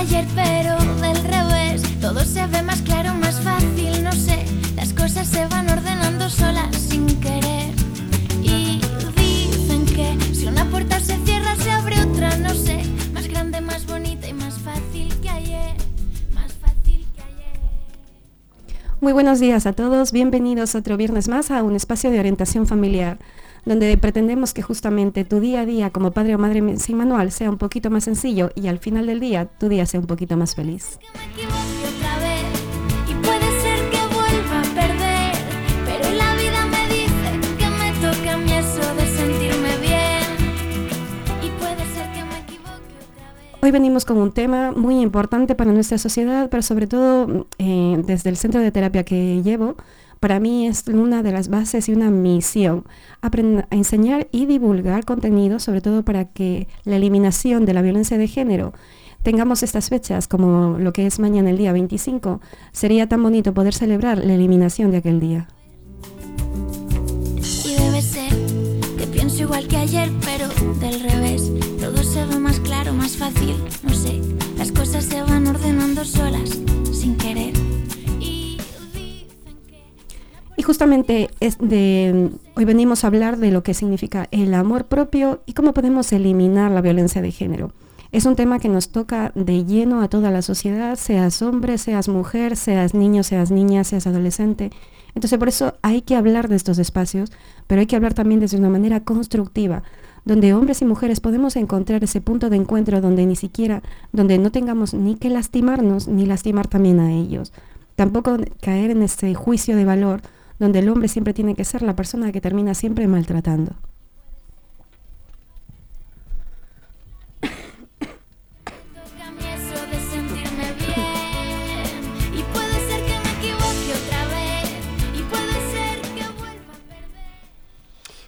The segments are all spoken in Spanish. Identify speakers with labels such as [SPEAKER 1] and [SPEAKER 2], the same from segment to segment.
[SPEAKER 1] ayer, pero del revés. Todo se ve más claro, más fácil, no sé. Las cosas se van ordenando solas sin querer. Y dicen que si una puerta se cierra, se abre otra, no sé. Más grande, más bonita y más fácil que ayer. Más fácil que ayer.
[SPEAKER 2] Muy buenos días a todos, bienvenidos otro viernes más a un espacio de orientación familiar donde pretendemos que justamente tu día a día como padre o madre sin manual sea un poquito más sencillo y al final del día tu día sea un poquito más feliz. Hoy venimos con un tema muy importante para nuestra sociedad, pero sobre todo eh, desde el centro de terapia que llevo, para mí es una de las bases y una misión, aprender a enseñar y divulgar contenido, sobre todo para que la eliminación de la violencia de género tengamos estas fechas como lo que es mañana el día 25, sería tan bonito poder celebrar la eliminación de aquel día.
[SPEAKER 1] Y debe ser que pienso igual que ayer, pero del revés. Todo se ve más claro, más fácil, no sé. Las cosas se van ordenando solas, sin querer. Y
[SPEAKER 2] justamente hoy venimos a hablar de lo que significa el amor propio y cómo podemos eliminar la violencia de género. Es un tema que nos toca de lleno a toda la sociedad, seas hombre, seas mujer, seas niño, seas niña, seas adolescente. Entonces por eso hay que hablar de estos espacios, pero hay que hablar también desde una manera constructiva, donde hombres y mujeres podemos encontrar ese punto de encuentro donde ni siquiera, donde no tengamos ni que lastimarnos ni lastimar también a ellos. Tampoco caer en ese juicio de valor donde el hombre siempre tiene que ser la persona que termina siempre maltratando.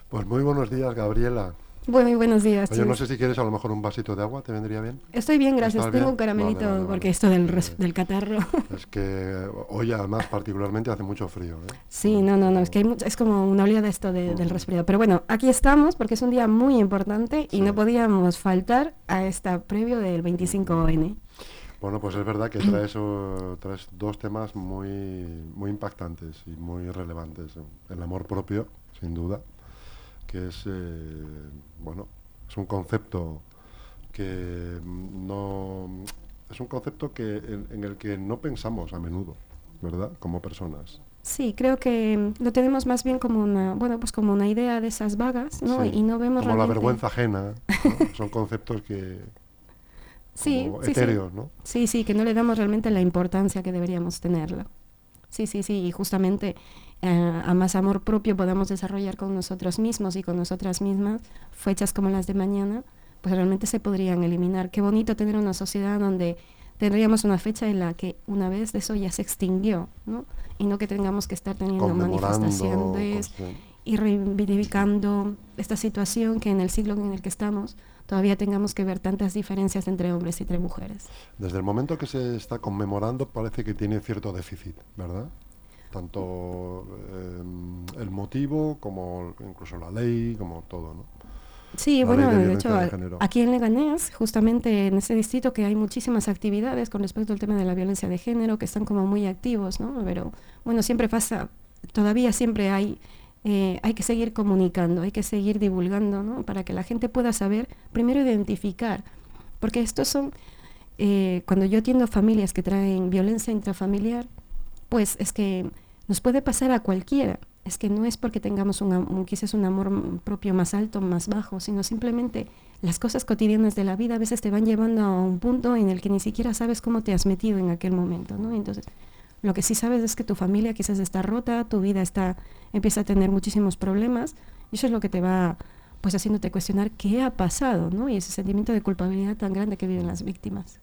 [SPEAKER 3] Pues muy buenos días, Gabriela.
[SPEAKER 2] Bueno, muy buenos días.
[SPEAKER 3] Oye, no sé si quieres a lo mejor un vasito de agua, ¿te vendría bien?
[SPEAKER 2] Estoy bien, gracias.
[SPEAKER 3] ¿Estás
[SPEAKER 2] Tengo
[SPEAKER 3] bien?
[SPEAKER 2] un caramelito
[SPEAKER 3] Vale, vale,
[SPEAKER 2] porque
[SPEAKER 3] vale.
[SPEAKER 2] esto del, res- del catarro.
[SPEAKER 3] Es que hoy además particularmente hace mucho frío. ¿eh?
[SPEAKER 2] Sí, no, no, no, es que hay mucho- es como una oleada esto de- del resfriado. Pero bueno, aquí estamos porque es un día muy importante y
[SPEAKER 3] Sí.
[SPEAKER 2] no podíamos faltar a esta previo del 25N.
[SPEAKER 3] Bueno, pues es verdad que traes, traes dos temas muy, muy impactantes y muy relevantes. El amor propio, sin duda, que es, eh, bueno, es un concepto que no... Es un concepto que, en, en el que no pensamos a menudo, ¿verdad? Como personas.
[SPEAKER 2] Sí, creo que lo tenemos más bien como una, bueno, pues como una idea de esas vagas, ¿no?
[SPEAKER 3] Sí,
[SPEAKER 2] Y no vemos
[SPEAKER 3] Como la vergüenza ajena. ¿no? Son conceptos que...
[SPEAKER 2] Sí,
[SPEAKER 3] como
[SPEAKER 2] sí, sí.
[SPEAKER 3] etéreos, ¿no?
[SPEAKER 2] Sí, sí, que no le damos realmente la importancia que deberíamos tenerla. Sí, sí, sí, y justamente eh, a más amor propio podamos desarrollar con nosotros mismos y con nosotras mismas fechas como las de mañana, pues realmente se podrían eliminar. Qué bonito tener una sociedad donde tendríamos una fecha en la que una vez de eso ya se extinguió, ¿no? Y no que tengamos que estar teniendo manifestaciones y reivindicando esta situación que en el siglo en el que estamos todavía tengamos que ver tantas diferencias entre hombres y entre mujeres.
[SPEAKER 3] Desde el momento que se está conmemorando parece que tiene cierto déficit, ¿verdad? Tanto eh, el motivo como incluso la ley, como todo, ¿no?
[SPEAKER 2] Sí,
[SPEAKER 3] La
[SPEAKER 2] bueno,
[SPEAKER 3] de
[SPEAKER 2] hecho,
[SPEAKER 3] de
[SPEAKER 2] aquí en Leganés, justamente en ese distrito que hay muchísimas actividades con respecto al tema de la violencia de género, que están como muy activos, ¿no? Pero bueno, siempre pasa, todavía siempre hay, eh, hay que seguir comunicando, hay que seguir divulgando, ¿no? Para que la gente pueda saber, primero identificar, porque estos son, eh, cuando yo atiendo familias que traen violencia intrafamiliar, pues es que nos puede pasar a cualquiera. Es que no es porque tengamos un, un- quizás un amor mm, propio más alto, más bajo, sino simplemente las cosas cotidianas de la vida a veces te van llevando a un punto en el que ni siquiera sabes cómo te has metido en aquel momento, ¿no? Entonces, lo que sí sabes es que tu familia quizás está rota, tu vida está empieza a tener muchísimos problemas y eso es lo que te va pues haciéndote cuestionar qué ha pasado, ¿no? Y ese sentimiento de culpabilidad tan grande que viven las víctimas.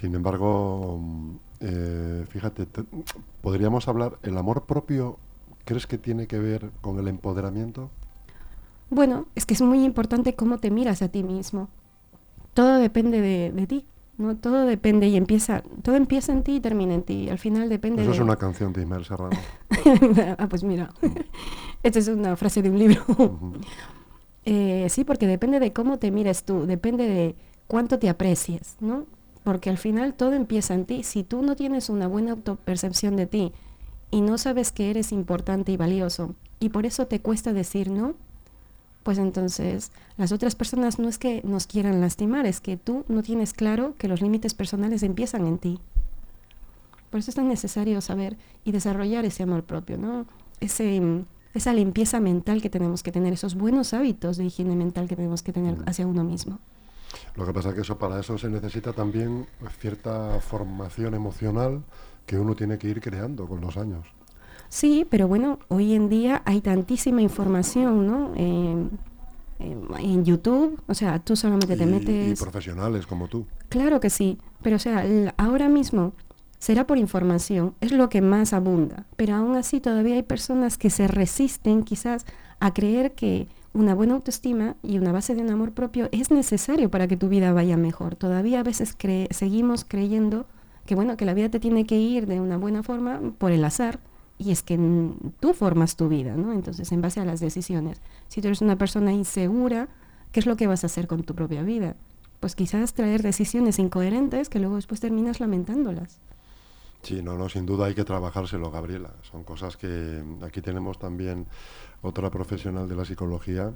[SPEAKER 3] Sin embargo, eh, fíjate, te- podríamos hablar, ¿el amor propio crees que tiene que ver con el empoderamiento?
[SPEAKER 2] Bueno, es que es muy importante cómo te miras a ti mismo. Todo depende de, de ti, ¿no? Todo depende y empieza, todo empieza en ti y termina en ti. Al final depende
[SPEAKER 3] Eso
[SPEAKER 2] de...
[SPEAKER 3] es una canción de Ismael Serrano.
[SPEAKER 2] ah, pues mira, esta es una frase de un libro. Eh, sí, porque depende de cómo te mires tú, depende de cuánto te aprecies, ¿no? Porque al final todo empieza en ti. Si tú no tienes una buena autopercepción de ti y no sabes que eres importante y valioso, y por eso te cuesta decir no, pues entonces las otras personas no es que nos quieran lastimar, es que tú no tienes claro que los límites personales empiezan en ti. Por eso es tan necesario saber y desarrollar ese amor propio, ¿no? Ese, esa limpieza mental que tenemos que tener, esos buenos hábitos de higiene mental que tenemos que tener hacia uno mismo.
[SPEAKER 3] Lo que pasa es que eso para eso se necesita también cierta formación emocional que uno tiene que ir creando con los años.
[SPEAKER 2] Sí, pero bueno, hoy en día hay tantísima información, ¿no? en YouTube, o sea, tú solamente te metes...
[SPEAKER 3] Y profesionales como tú.
[SPEAKER 2] Claro que sí, pero o sea, ahora mismo será por información, es lo que más abunda, pero aún así todavía hay personas que se resisten quizás a creer que una buena autoestima y una base de un amor propio es necesario para que tu vida vaya mejor. Todavía a veces seguimos creyendo que bueno, que la vida te tiene que ir de una buena forma por el azar y es que tú formas tu vida, ¿no? Entonces, en base a las decisiones. Si tú eres una persona insegura, ¿qué es lo que vas a hacer con tu propia vida? Pues quizás traer decisiones incoherentes que luego después terminas lamentándolas.
[SPEAKER 3] Sí, no, no, sin duda hay que trabajárselo, Gabriela. Son cosas que aquí tenemos también otra profesional de la psicología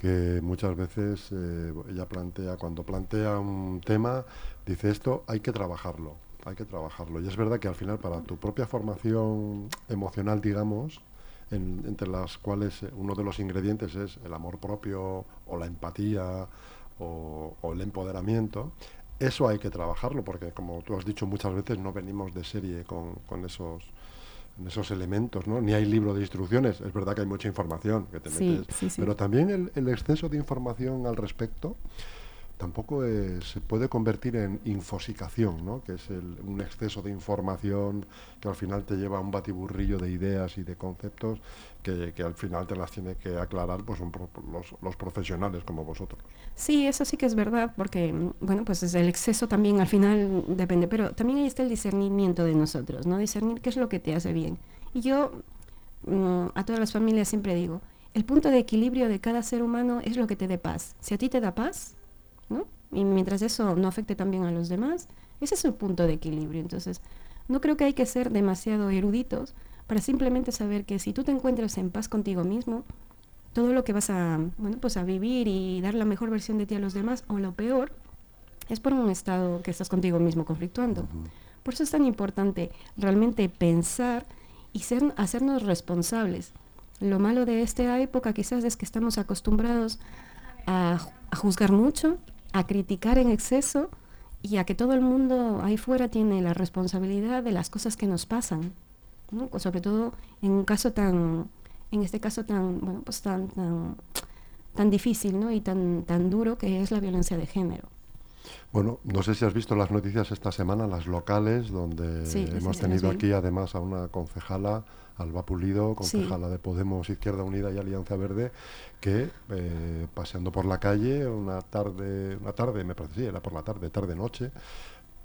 [SPEAKER 3] que muchas veces eh, ella plantea, cuando plantea un tema, dice esto hay que trabajarlo hay que trabajarlo. Y es verdad que al final para tu propia formación emocional, digamos, entre las cuales uno de los ingredientes es el amor propio o la empatía o, el empoderamiento, eso hay que trabajarlo porque como tú has dicho muchas veces no venimos de serie con, esos esos elementos, ¿no? Ni hay libro de instrucciones. Es verdad que hay mucha información que te metes, pero también el, el, exceso de información al respecto tampoco se puede convertir en infosicación, ¿no? que es un exceso de información que al final te lleva a un batiburrillo de ideas y de conceptos que, al final te las tiene que aclarar pues, los, profesionales como vosotros.
[SPEAKER 2] Sí, eso sí que es verdad, porque bueno, pues el exceso también al final depende, pero también ahí está el discernimiento de nosotros, ¿no? discernir qué es lo que te hace bien. Y yo mm, a todas las familias siempre digo, el punto de equilibrio de cada ser humano es lo que te dé paz. Si a ti te da paz, y mientras eso no afecte también a los demás, ese es el punto de equilibrio. Entonces, no creo que hay que ser demasiado eruditos para simplemente saber que si tú te encuentras en paz contigo mismo, todo lo que vas a, bueno, pues a vivir y dar la mejor versión de ti a los demás, o lo peor, es por un estado que estás contigo mismo conflictuando. Por eso es tan importante realmente pensar y ser, hacernos responsables. Lo malo de esta época quizás es que estamos acostumbrados a, a juzgar mucho, a criticar en exceso y a que todo el mundo ahí fuera tiene la responsabilidad de las cosas que nos pasan, sobre todo en un caso tan, en este caso tan, bueno, pues tan, tan, tan difícil ¿no? y tan, tan duro que es la violencia de género.
[SPEAKER 3] Bueno, no sé si has visto las noticias esta semana, las locales, donde hemos tenido aquí además a una concejala, Alba Pulido, concejala de Podemos, Izquierda Unida y Alianza Verde, que eh, paseando por la calle una tarde, una tarde, me parece, sí, era por la tarde, tarde-noche,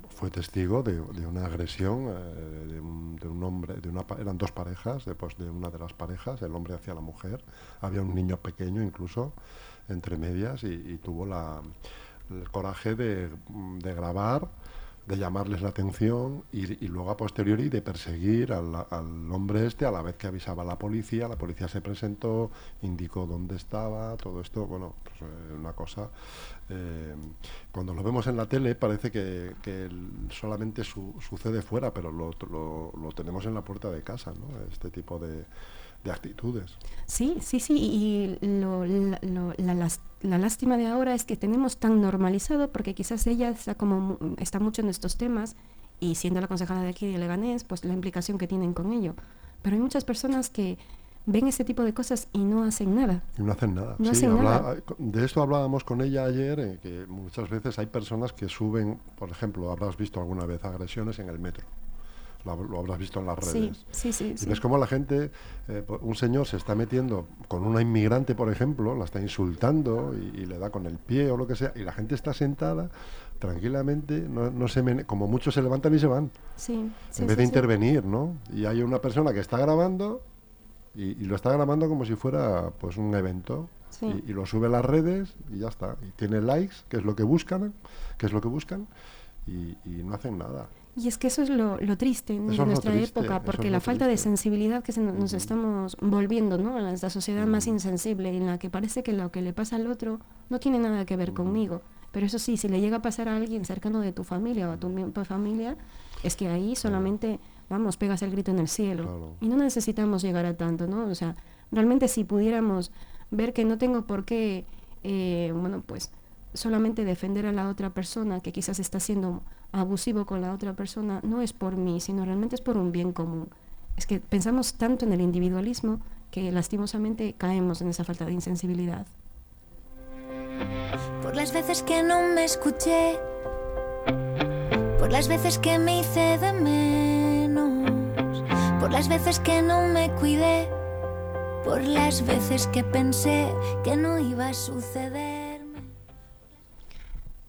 [SPEAKER 3] fue testigo de, una agresión eh, de, un, hombre, de una, eran dos parejas, después de una de las parejas, el hombre hacia la mujer, había un niño pequeño incluso entre medias y tuvo la el coraje de, grabar, de llamarles la atención y, luego a posteriori de perseguir al, hombre este a la vez que avisaba a la policía, la policía se presentó, indicó dónde estaba, todo esto, bueno, pues eh, una cosa. Eh, cuando lo vemos en la tele parece que, solamente sucede fuera, pero lo, lo, tenemos en la puerta de casa, ¿no? Este tipo de, de actitudes.
[SPEAKER 2] Sí, sí, sí, y la, la, lástima de ahora es que tenemos tan normalizado, porque quizás ella está, como, está mucho en estos temas, y siendo la concejala de aquí de Leganés, pues la implicación que tienen con ello. Pero hay muchas personas que ven ese tipo de cosas y no hacen nada.
[SPEAKER 3] Y no hacen nada. sí, De esto hablábamos con ella ayer, eh, que muchas veces hay personas que suben, por ejemplo, habrás visto alguna vez agresiones en el metro lo, habrás visto en las redes.
[SPEAKER 2] Sí, sí, sí.
[SPEAKER 3] Y ves cómo la gente, eh, un señor se está metiendo con una inmigrante, por ejemplo, la está insultando y, le da con el pie o lo que sea, y la gente está sentada tranquilamente, no, se como muchos se levantan y se van.
[SPEAKER 2] Sí,
[SPEAKER 3] en vez de intervenir, ¿no? Y hay una persona que está grabando y, lo está grabando como si fuera pues un evento. Y, y, lo sube a las redes y ya está. Y tiene likes, que es lo que buscan, que es lo que buscan y, no hacen nada.
[SPEAKER 2] Y es que eso es lo, triste de nuestra época, porque la falta de sensibilidad que nos estamos volviendo, ¿no? A la sociedad más insensible, en la que parece que lo que le pasa al otro no tiene nada que ver conmigo. Pero eso sí, si le llega a pasar a alguien cercano de tu familia o a tu familia, es que ahí solamente, vamos, pegas el grito en el cielo. Y no necesitamos llegar a tanto, ¿no? O sea, realmente si pudiéramos ver que no tengo por qué, eh, bueno, pues solamente defender a la otra persona que quizás está siendo abusivo con la otra persona, no es por mí, sino realmente es por un bien común. Es que pensamos tanto en el individualismo que lastimosamente caemos en esa falta de insensibilidad.
[SPEAKER 1] Por las veces que no me escuché, por las veces que me hice de menos, por las veces que no me cuidé, por las veces que pensé que no iba a suceder.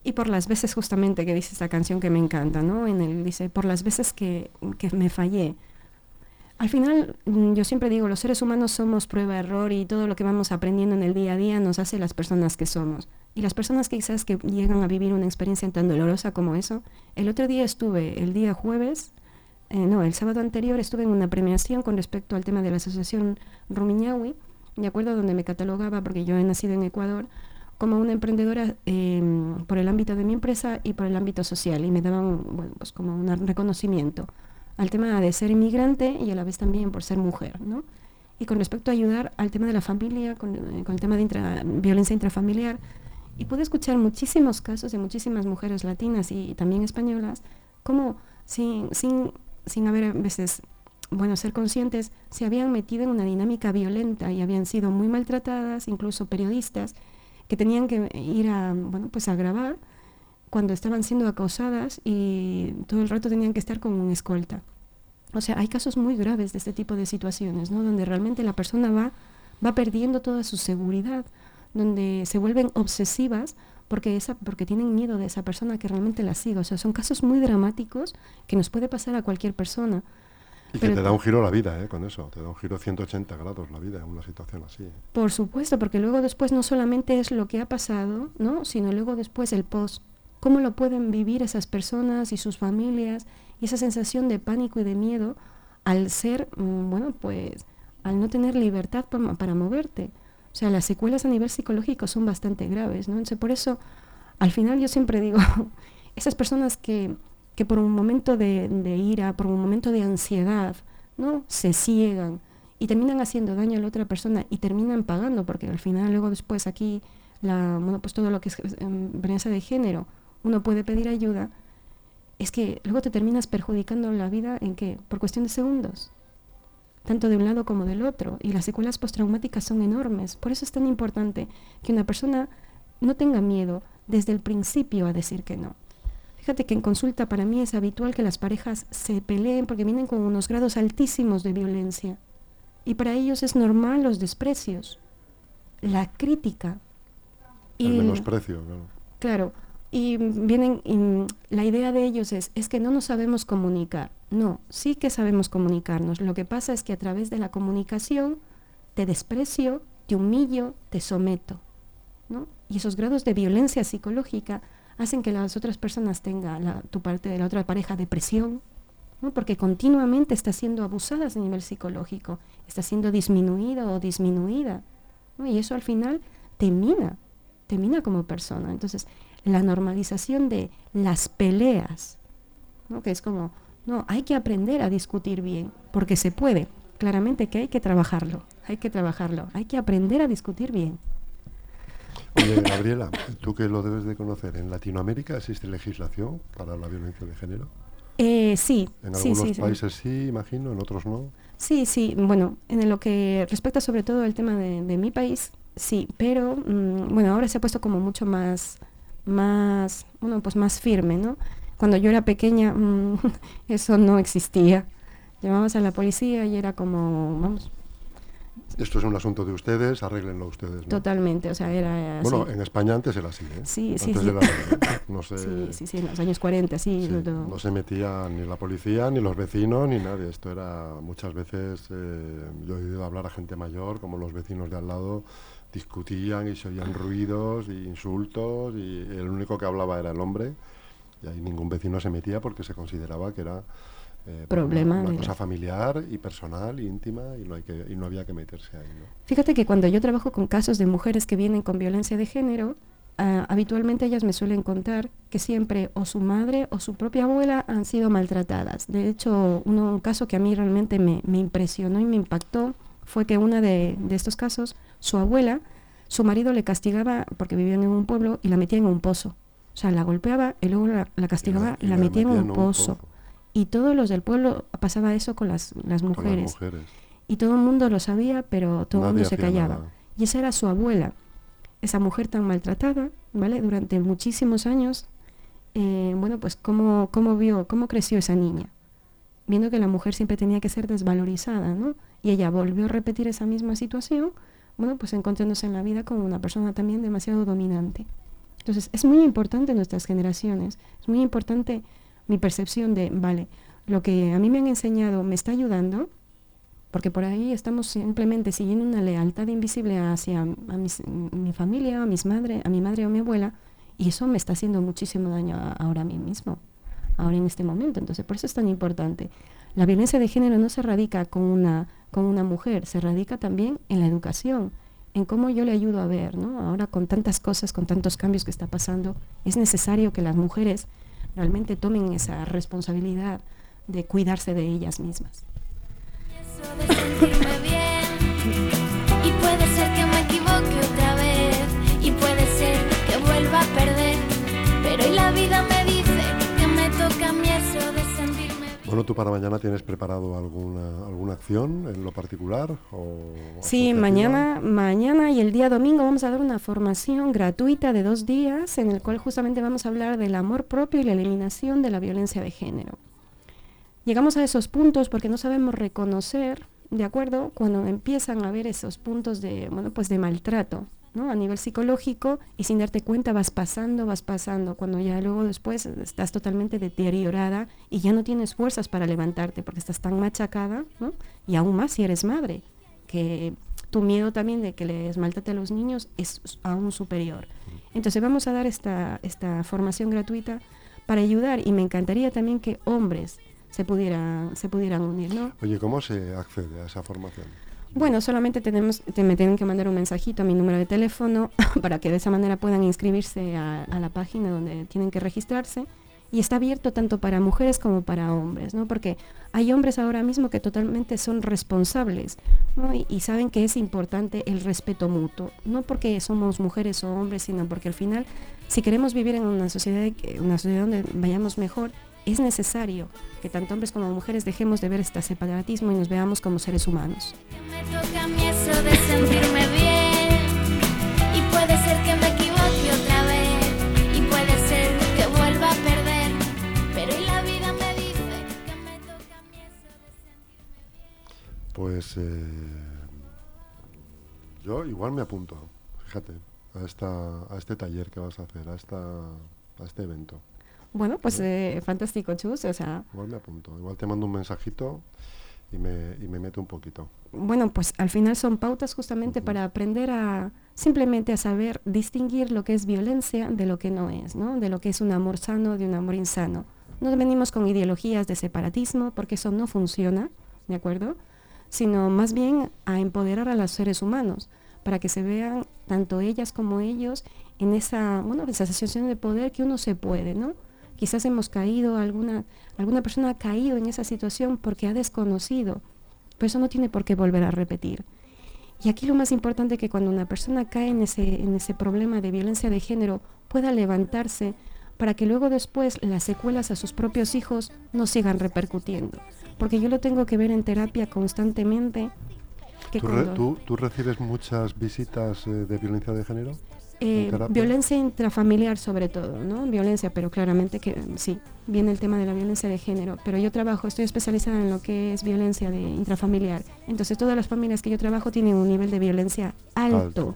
[SPEAKER 2] Y por las veces justamente que dice esta canción que me encanta, ¿no? En el dice, por las veces que, que me fallé. Al final, mm, yo siempre digo, los seres humanos somos prueba-error y todo lo que vamos aprendiendo en el día a día nos hace las personas que somos. Y las personas quizás que llegan a vivir una experiencia tan dolorosa como eso, el otro día estuve, el día jueves, eh, no, el sábado anterior estuve en una premiación con respecto al tema de la asociación Rumiñahui, de acuerdo donde me catalogaba, porque yo he nacido en Ecuador, como una emprendedora em, por el ámbito de mi empresa y por el ámbito social y me daban bueno, pues como un reconocimiento al tema de ser inmigrante y a la vez también por ser mujer, ¿no? Y con respecto a ayudar al tema de la familia, con, eh, el tema de violencia intrafamiliar, y pude escuchar muchísimos casos de muchísimas mujeres latinas y también españolas, como sin, sin, sin haber a veces, bueno, ser conscientes, se habían metido en una dinámica violenta y habían sido muy maltratadas, incluso periodistas, que tenían que ir a, bueno, pues a grabar cuando estaban siendo acosadas y todo el rato tenían que estar con un escolta. O sea, hay casos muy graves de este tipo de situaciones, ¿no? Donde realmente la persona va, va perdiendo toda su seguridad, donde se vuelven obsesivas porque, esa, porque tienen miedo de esa persona que realmente la siga. O sea, son casos muy dramáticos que nos puede pasar a cualquier persona.
[SPEAKER 3] Y que te da un giro la vida, ¿eh? con eso, te da un giro 180 grados la vida en una situación así. ¿eh?
[SPEAKER 2] Por supuesto, porque luego después no solamente es lo que ha pasado, ¿no? sino luego después el post, cómo lo pueden vivir esas personas y sus familias, y esa sensación de pánico y de miedo al ser, mm, bueno, pues al no tener libertad para, para moverte. O sea, las secuelas a nivel psicológico son bastante graves, ¿no? Entonces, por eso, al final yo siempre digo, esas personas que que por un momento de, ira, por un momento de ansiedad, ¿no? Se ciegan y terminan haciendo daño a la otra persona y terminan pagando, porque al final luego después aquí, la, bueno, pues todo lo que es violencia de género, uno puede pedir ayuda, es que luego te terminas perjudicando la vida en qué? Por cuestión de segundos, tanto de un lado como del otro, y las secuelas postraumáticas son enormes. Por eso es tan importante que una persona no tenga miedo desde el principio a decir que no. Fíjate que en consulta para mí es habitual que las parejas se peleen porque vienen con unos grados altísimos de violencia. Y para ellos es normal los desprecios, la crítica.
[SPEAKER 3] El y menosprecio, claro.
[SPEAKER 2] Claro. Y vienen, la idea de ellos es, es que no nos sabemos comunicar. No, sí que sabemos comunicarnos. Lo que pasa es que a través de la comunicación te desprecio, te humillo, te someto. ¿no? Y esos grados de violencia psicológica hacen que las otras personas tengan tu parte de la otra pareja depresión, ¿no? porque continuamente está siendo abusada a nivel psicológico, está siendo disminuida o disminuida. Y eso al final te mina, te mina como persona. Entonces, la normalización de las peleas, ¿no? que es como, no, hay que aprender a discutir bien, porque se puede. Claramente que hay que trabajarlo, hay que trabajarlo, hay que aprender a discutir bien.
[SPEAKER 3] Oye, Gabriela, tú que lo debes de conocer, ¿en Latinoamérica existe legislación para la violencia de género?
[SPEAKER 2] Eh, sí.
[SPEAKER 3] En algunos países sí. imagino, en otros no.
[SPEAKER 2] Sí, sí. Bueno, en lo que respecta sobre todo al tema de, mi país, sí. Pero, mm, bueno, ahora se ha puesto como mucho más, más, bueno, pues más firme, ¿no? Cuando yo era pequeña, mm, eso no existía. Llamabas a la policía y era como, vamos,
[SPEAKER 3] esto es un asunto de ustedes, arréglenlo ustedes.
[SPEAKER 2] Totalmente, o sea, era.
[SPEAKER 3] Bueno, en España antes era así, ¿eh?
[SPEAKER 2] Sí, sí,
[SPEAKER 3] sí.
[SPEAKER 2] no sí, sí, sí, en los años 40, sí.
[SPEAKER 3] No, se metía ni la policía, ni los vecinos, ni nadie. Esto era muchas veces, eh, yo he oído hablar a gente mayor, como los vecinos de al lado, discutían y se oían ruidos e insultos y el único que hablaba era el hombre Y ahí ningún vecino se metía porque se consideraba que era
[SPEAKER 2] eh, Problema
[SPEAKER 3] una, cosa familiar y personal, íntima, y no, hay que, y no había que meterse ahí.
[SPEAKER 2] Fíjate que cuando yo trabajo con casos de mujeres que vienen con violencia de género, ah, habitualmente ellas me suelen contar que siempre o su madre o su propia abuela han sido maltratadas. De hecho, un caso que a mí realmente me, impresionó y me impactó fue que una de, estos casos, su abuela, su marido le castigaba porque vivían en un pueblo y la metía en un pozo. O sea, la golpeaba y luego la, castigaba y la, metía, en un, pozo. Y todos los del pueblo pasaba eso con las, las, mujeres. Y todo el mundo lo sabía, pero todo el mundo se callaba. Y esa era su abuela, esa mujer tan maltratada, ¿vale? Durante muchísimos años, eh, bueno, pues cómo, cómo vio, cómo creció esa niña, viendo que la mujer siempre tenía que ser desvalorizada, ¿no? Y ella volvió a repetir esa misma situación, bueno, pues encontrándose en la vida como una persona también demasiado dominante. Entonces, es muy importante en nuestras generaciones, es muy importante mi percepción de, vale, lo que a mí me han enseñado me está ayudando, porque por ahí estamos simplemente siguiendo una lealtad invisible hacia a mi familia, a, mis madre, a mi madre o mi abuela, y eso me está haciendo muchísimo daño ahora a mí mismo, ahora en este momento. Entonces, por eso es tan importante. La violencia de género no se radica con una, con una mujer, se radica también en la educación, en cómo yo le ayudo a ver, ¿no? Ahora con tantas cosas, con tantos cambios que está pasando, es necesario que las mujeres realmente tomen esa responsabilidad de cuidarse de ellas mismas.
[SPEAKER 1] y la vida me
[SPEAKER 3] Bueno, ¿tú para mañana tienes preparado alguna, alguna acción en lo particular? O
[SPEAKER 2] sí, mañana, mañana y el día domingo vamos a dar una formación gratuita de dos días en el cual justamente vamos a hablar del amor propio y la eliminación de la violencia de género. Llegamos a esos puntos porque no sabemos reconocer, ¿de acuerdo? Cuando empiezan a haber esos puntos de, bueno, pues de maltrato, A nivel psicológico y sin darte cuenta vas pasando, vas pasando, cuando ya luego después estás totalmente deteriorada y ya no tienes fuerzas para levantarte porque estás tan machacada. Y aún más si eres madre, que tu miedo también de que les maltrate a los niños es aún superior. Entonces vamos a dar esta, esta formación gratuita para ayudar y me encantaría también que hombres se, pudiera, se pudieran unir. ¿no?
[SPEAKER 3] Oye, ¿cómo se accede a esa formación?
[SPEAKER 2] Bueno, solamente tenemos, te, me tienen que mandar un mensajito a mi número de teléfono para que de esa manera puedan inscribirse a, la página donde tienen que registrarse. Y está abierto tanto para mujeres como para hombres, ¿no? Porque hay hombres ahora mismo que totalmente son responsables y, y, saben que es importante el respeto mutuo. No porque somos mujeres o hombres, sino porque al final, si queremos vivir en una sociedad, una sociedad donde vayamos mejor, es necesario que tanto hombres como mujeres dejemos de ver este separatismo y nos veamos como seres humanos.
[SPEAKER 1] Me toca a mí eso de sentirme bien y puede ser que me equivoque otra vez y puede ser que vuelva a perder, pero la vida me dice que me toca a mí eso de sentirme bien.
[SPEAKER 3] Pues eh, yo igual me apunto, fíjate, a, esta, a este taller que vas a hacer, a, esta, a este evento.
[SPEAKER 2] Bueno, pues eh, fantástico, Chus. O sea,
[SPEAKER 3] igual me apunto, igual te mando un mensajito y me, y me meto un poquito.
[SPEAKER 2] Bueno, pues al final son pautas justamente para aprender a simplemente a saber distinguir lo que es violencia de lo que no es, ¿no? De lo que es un amor sano de un amor insano. No venimos con ideologías de separatismo porque eso no funciona, ¿de acuerdo? Sino más bien a empoderar a los seres humanos para que se vean tanto ellas como ellos en esa, bueno, esa sensación de poder que uno se puede, ¿no? Quizás hemos caído, alguna, alguna persona ha caído en esa situación porque ha desconocido, pero eso no tiene por qué volver a repetir. Y aquí lo más importante es que cuando una persona cae en ese, en ese problema de violencia de género, pueda levantarse para que luego después las secuelas a sus propios hijos no sigan repercutiendo. Porque yo lo tengo que ver en terapia constantemente.
[SPEAKER 3] ¿Tú, recibes muchas visitas eh, de violencia de género?
[SPEAKER 2] Eh, violencia intrafamiliar sobre todo, ¿no? Violencia, pero claramente que sí, viene el tema de la violencia de género, pero yo trabajo, estoy especializada en lo que es violencia de intrafamiliar. Entonces todas las familias que yo trabajo tienen un nivel de violencia alto,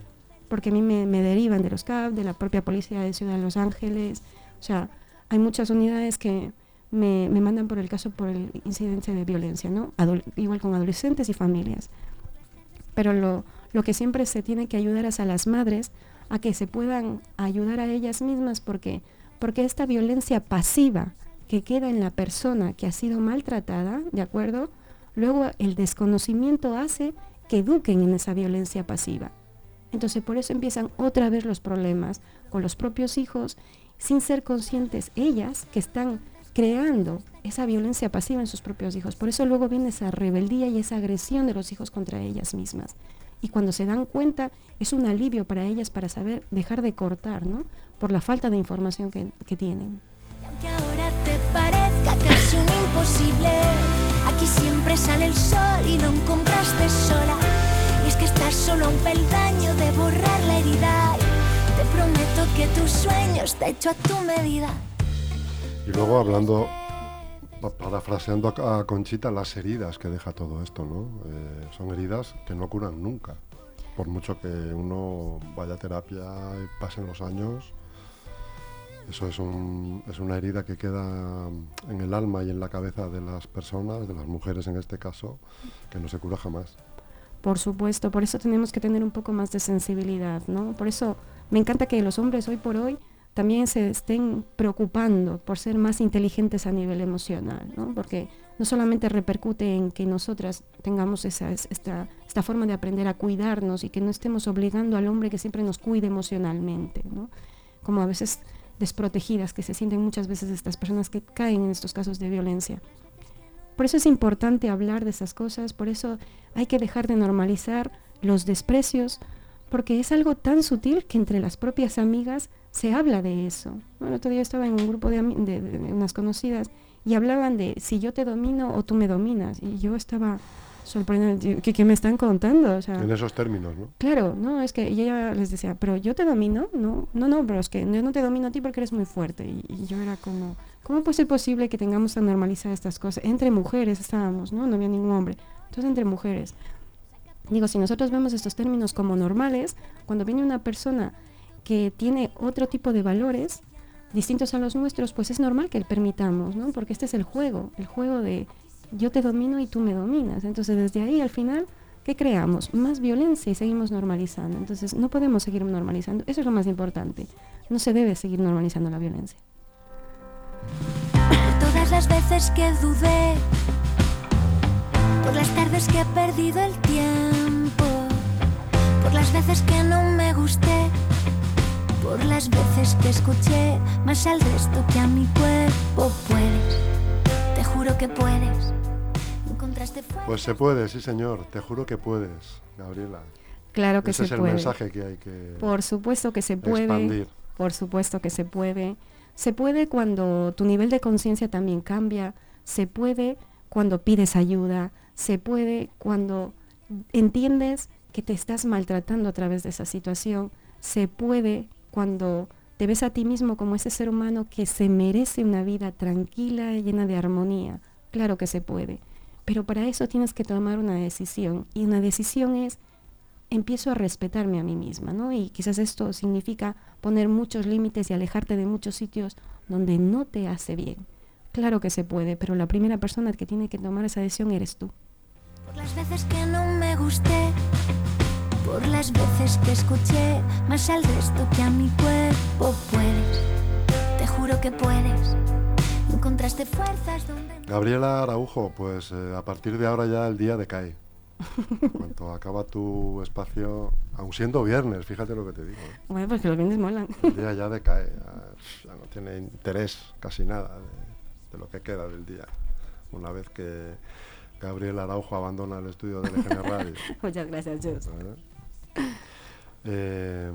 [SPEAKER 2] porque a mí me, derivan de los CAP, de la propia policía de Ciudad de Los Ángeles, o sea, hay muchas unidades que me, mandan por el caso por el incidencia de violencia, ¿no? igual con adolescentes y familias. Pero lo, lo que siempre se tiene que ayudar es a las madres a que se puedan ayudar a ellas mismas porque porque esta violencia pasiva que queda en la persona que ha sido maltratada, ¿de acuerdo? Luego el desconocimiento hace que eduquen en esa violencia pasiva. Entonces por eso empiezan otra vez los problemas con los propios hijos, sin ser conscientes ellas que están creando esa violencia pasiva en sus propios hijos. Por eso luego viene esa rebeldía y esa agresión de los hijos contra ellas mismas. Y cuando se dan cuenta, es un alivio para ellas para saber dejar de cortar, ¿no? Por la falta de información que, que tienen.
[SPEAKER 1] Aunque ahora te parezca casi un imposible, aquí siempre sale el sol y no encontraste sola. Y es que estás solo a un peldaño de borrar la herida. Te prometo que tus sueños te hecho a tu medida.
[SPEAKER 3] Y luego hablando, parafraseando a, Conchita, las heridas que deja todo esto, ¿no? Eh, son heridas que no curan nunca. Por mucho que uno vaya a terapia y pasen los años, eso es, es una herida que queda en el alma y en la cabeza de las personas, de las mujeres en este caso, que no se cura jamás.
[SPEAKER 2] Por supuesto, por eso tenemos que tener un poco más de sensibilidad, ¿no? Por eso me encanta que los hombres hoy por hoy también se estén preocupando por ser más inteligentes a nivel emocional, ¿no? Porque no solamente repercute en que nosotras tengamos esa, es- esta, esta forma de aprender a cuidarnos y que no estemos obligando al hombre que siempre nos cuide emocionalmente, ¿no? Como a veces desprotegidas que se sienten muchas veces estas personas que caen en estos casos de violencia. Por eso es importante hablar de esas cosas, por eso hay que dejar de normalizar los desprecios, porque es algo tan sutil que entre las propias amigas se habla de eso. Bueno, el otro día estaba en un grupo de, de- de- unas conocidas y hablaban de si yo te domino o tú me dominas. Y yo estaba sorprendida, ¿qué, qué me están contando? O sea,
[SPEAKER 3] En esos términos, ¿no?
[SPEAKER 2] Claro, no, es que ella les decía, pero yo te domino, no, no, no, pero es que yo no te domino a ti porque eres muy fuerte. Y, y yo era como, ¿cómo puede ser posible que tengamos tan normalizadas estas cosas? Entre mujeres estábamos, ¿no? No había ningún hombre. Entonces, entre mujeres. Digo, si nosotros vemos estos términos como normales, cuando viene una persona que tiene otro tipo de valores distintos a los nuestros, pues es normal que permitamos, ¿no? Porque este es el juego, el juego de yo te domino y tú me dominas. Entonces, desde ahí al final ¿qué creamos? Más violencia y seguimos normalizando. Entonces, no podemos seguir normalizando. Eso es lo más importante. No se debe seguir normalizando la violencia.
[SPEAKER 1] Todas las veces que dudé, por las tardes que he perdido el tiempo, por las veces que no me gusté, por las veces que escuché más al resto que a mi cuerpo. Puedes, te juro que puedes. Encontraste fuerza.
[SPEAKER 3] Pues se puede, sí señor, te juro que puedes, Gabriela.
[SPEAKER 2] Claro que
[SPEAKER 3] Ese
[SPEAKER 2] se
[SPEAKER 3] es el
[SPEAKER 2] puede.
[SPEAKER 3] mensaje que hay que
[SPEAKER 2] Por supuesto que se puede.
[SPEAKER 3] expandir.
[SPEAKER 2] Por supuesto que se puede. Se puede cuando tu nivel de conciencia también cambia. Se puede cuando pides ayuda. Se puede cuando entiendes que te estás maltratando a través de esa situación. Se puede cuando te ves a ti mismo como ese ser humano que se merece una vida tranquila y llena de armonía. Claro que se puede. Pero para eso tienes que tomar una decisión. Y una decisión es empiezo a respetarme a mí misma, ¿no? Y quizás esto significa poner muchos límites y alejarte de muchos sitios donde no te hace bien. Claro que se puede, pero la primera persona que tiene que tomar esa decisión eres tú.
[SPEAKER 1] Por las veces que no me gusté, por las veces que escuché más al resto que a mi cuerpo. Puedes, te juro que puedes. Encontraste fuerzas donde no.
[SPEAKER 3] Gabriela Araujo, pues eh, a partir de ahora ya el día decae. En cuanto acaba tu espacio, aun siendo viernes, fíjate lo que te digo. ¿eh?
[SPEAKER 2] Bueno, pues que los bienes molan.
[SPEAKER 3] El día ya decae, ya, ya no tiene interés casi nada de, de lo que queda del día. Una vez que Gabriela Araujo abandona el estudio de LGN Radio.
[SPEAKER 2] Muchas gracias, Jus.
[SPEAKER 3] Eh,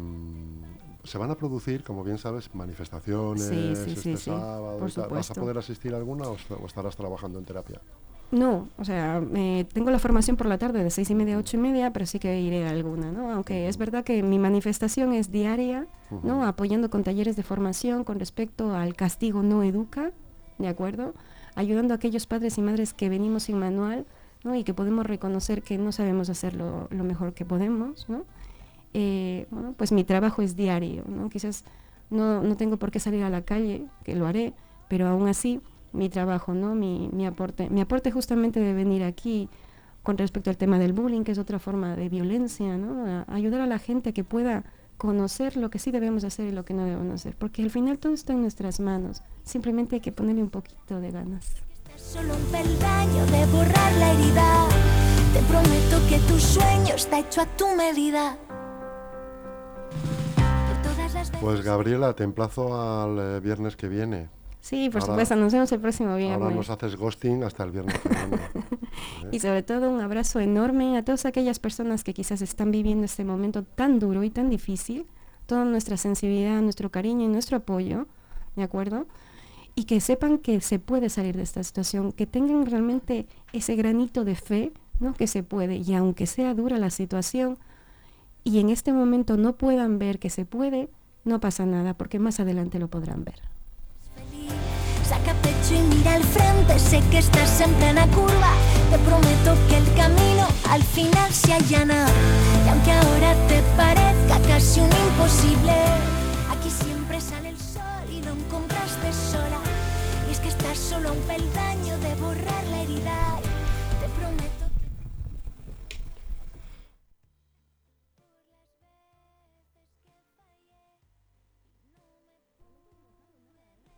[SPEAKER 3] se van a producir, como bien sabes, manifestaciones
[SPEAKER 2] Sí, sí,
[SPEAKER 3] este
[SPEAKER 2] sí, sí,
[SPEAKER 3] sábado.
[SPEAKER 2] por
[SPEAKER 3] y tal. ¿Vas a poder asistir a alguna o, est- o estarás trabajando en terapia?
[SPEAKER 2] No, o sea, eh, tengo la formación por la tarde de seis y media a ocho y media, pero sí que iré a alguna, ¿no? Aunque es verdad que mi manifestación es diaria, ¿no? Apoyando con talleres de formación con respecto al castigo no educa, ¿de acuerdo? Ayudando a aquellos padres y madres que venimos sin manual, Y que podemos reconocer que no sabemos hacerlo lo mejor que podemos, ¿no? Eh, bueno, pues mi trabajo es diario, ¿no? Quizás no, no tengo por qué salir a la calle, que lo haré, pero aún así mi trabajo, ¿no? Mi, mi aporte, mi aporte justamente de venir aquí con respecto al tema del bullying, que es otra forma de violencia, ¿no? Ayudar a la gente a que pueda conocer lo que sí debemos hacer y lo que no debemos hacer, porque al final todo está en nuestras manos, simplemente hay que ponerle un poquito de ganas.
[SPEAKER 1] Solo un peldaño de borrar la herida. Te prometo que tu sueño está hecho a tu medida.
[SPEAKER 3] Pues Gabriela, te emplazo al eh, viernes que viene.
[SPEAKER 2] Sí, por supuesto, nos vemos el próximo viernes.
[SPEAKER 3] Ahora nos haces ghosting hasta el viernes que viene.
[SPEAKER 2] y sobre todo un abrazo enorme a todas aquellas personas que quizás están viviendo este momento tan duro y tan difícil. Toda nuestra sensibilidad, nuestro cariño y nuestro apoyo, ¿de acuerdo? Y que sepan que se puede salir de esta situación, que tengan realmente ese granito de fe, ¿no? Que se puede. Y aunque sea dura la situación y en este momento no puedan ver que se puede, no pasa nada, porque más adelante lo podrán ver.
[SPEAKER 1] Sé que estás en plena curva. Te prometo que el camino al final se allana. Y aunque ahora te parezca casi un imposible, sola. Y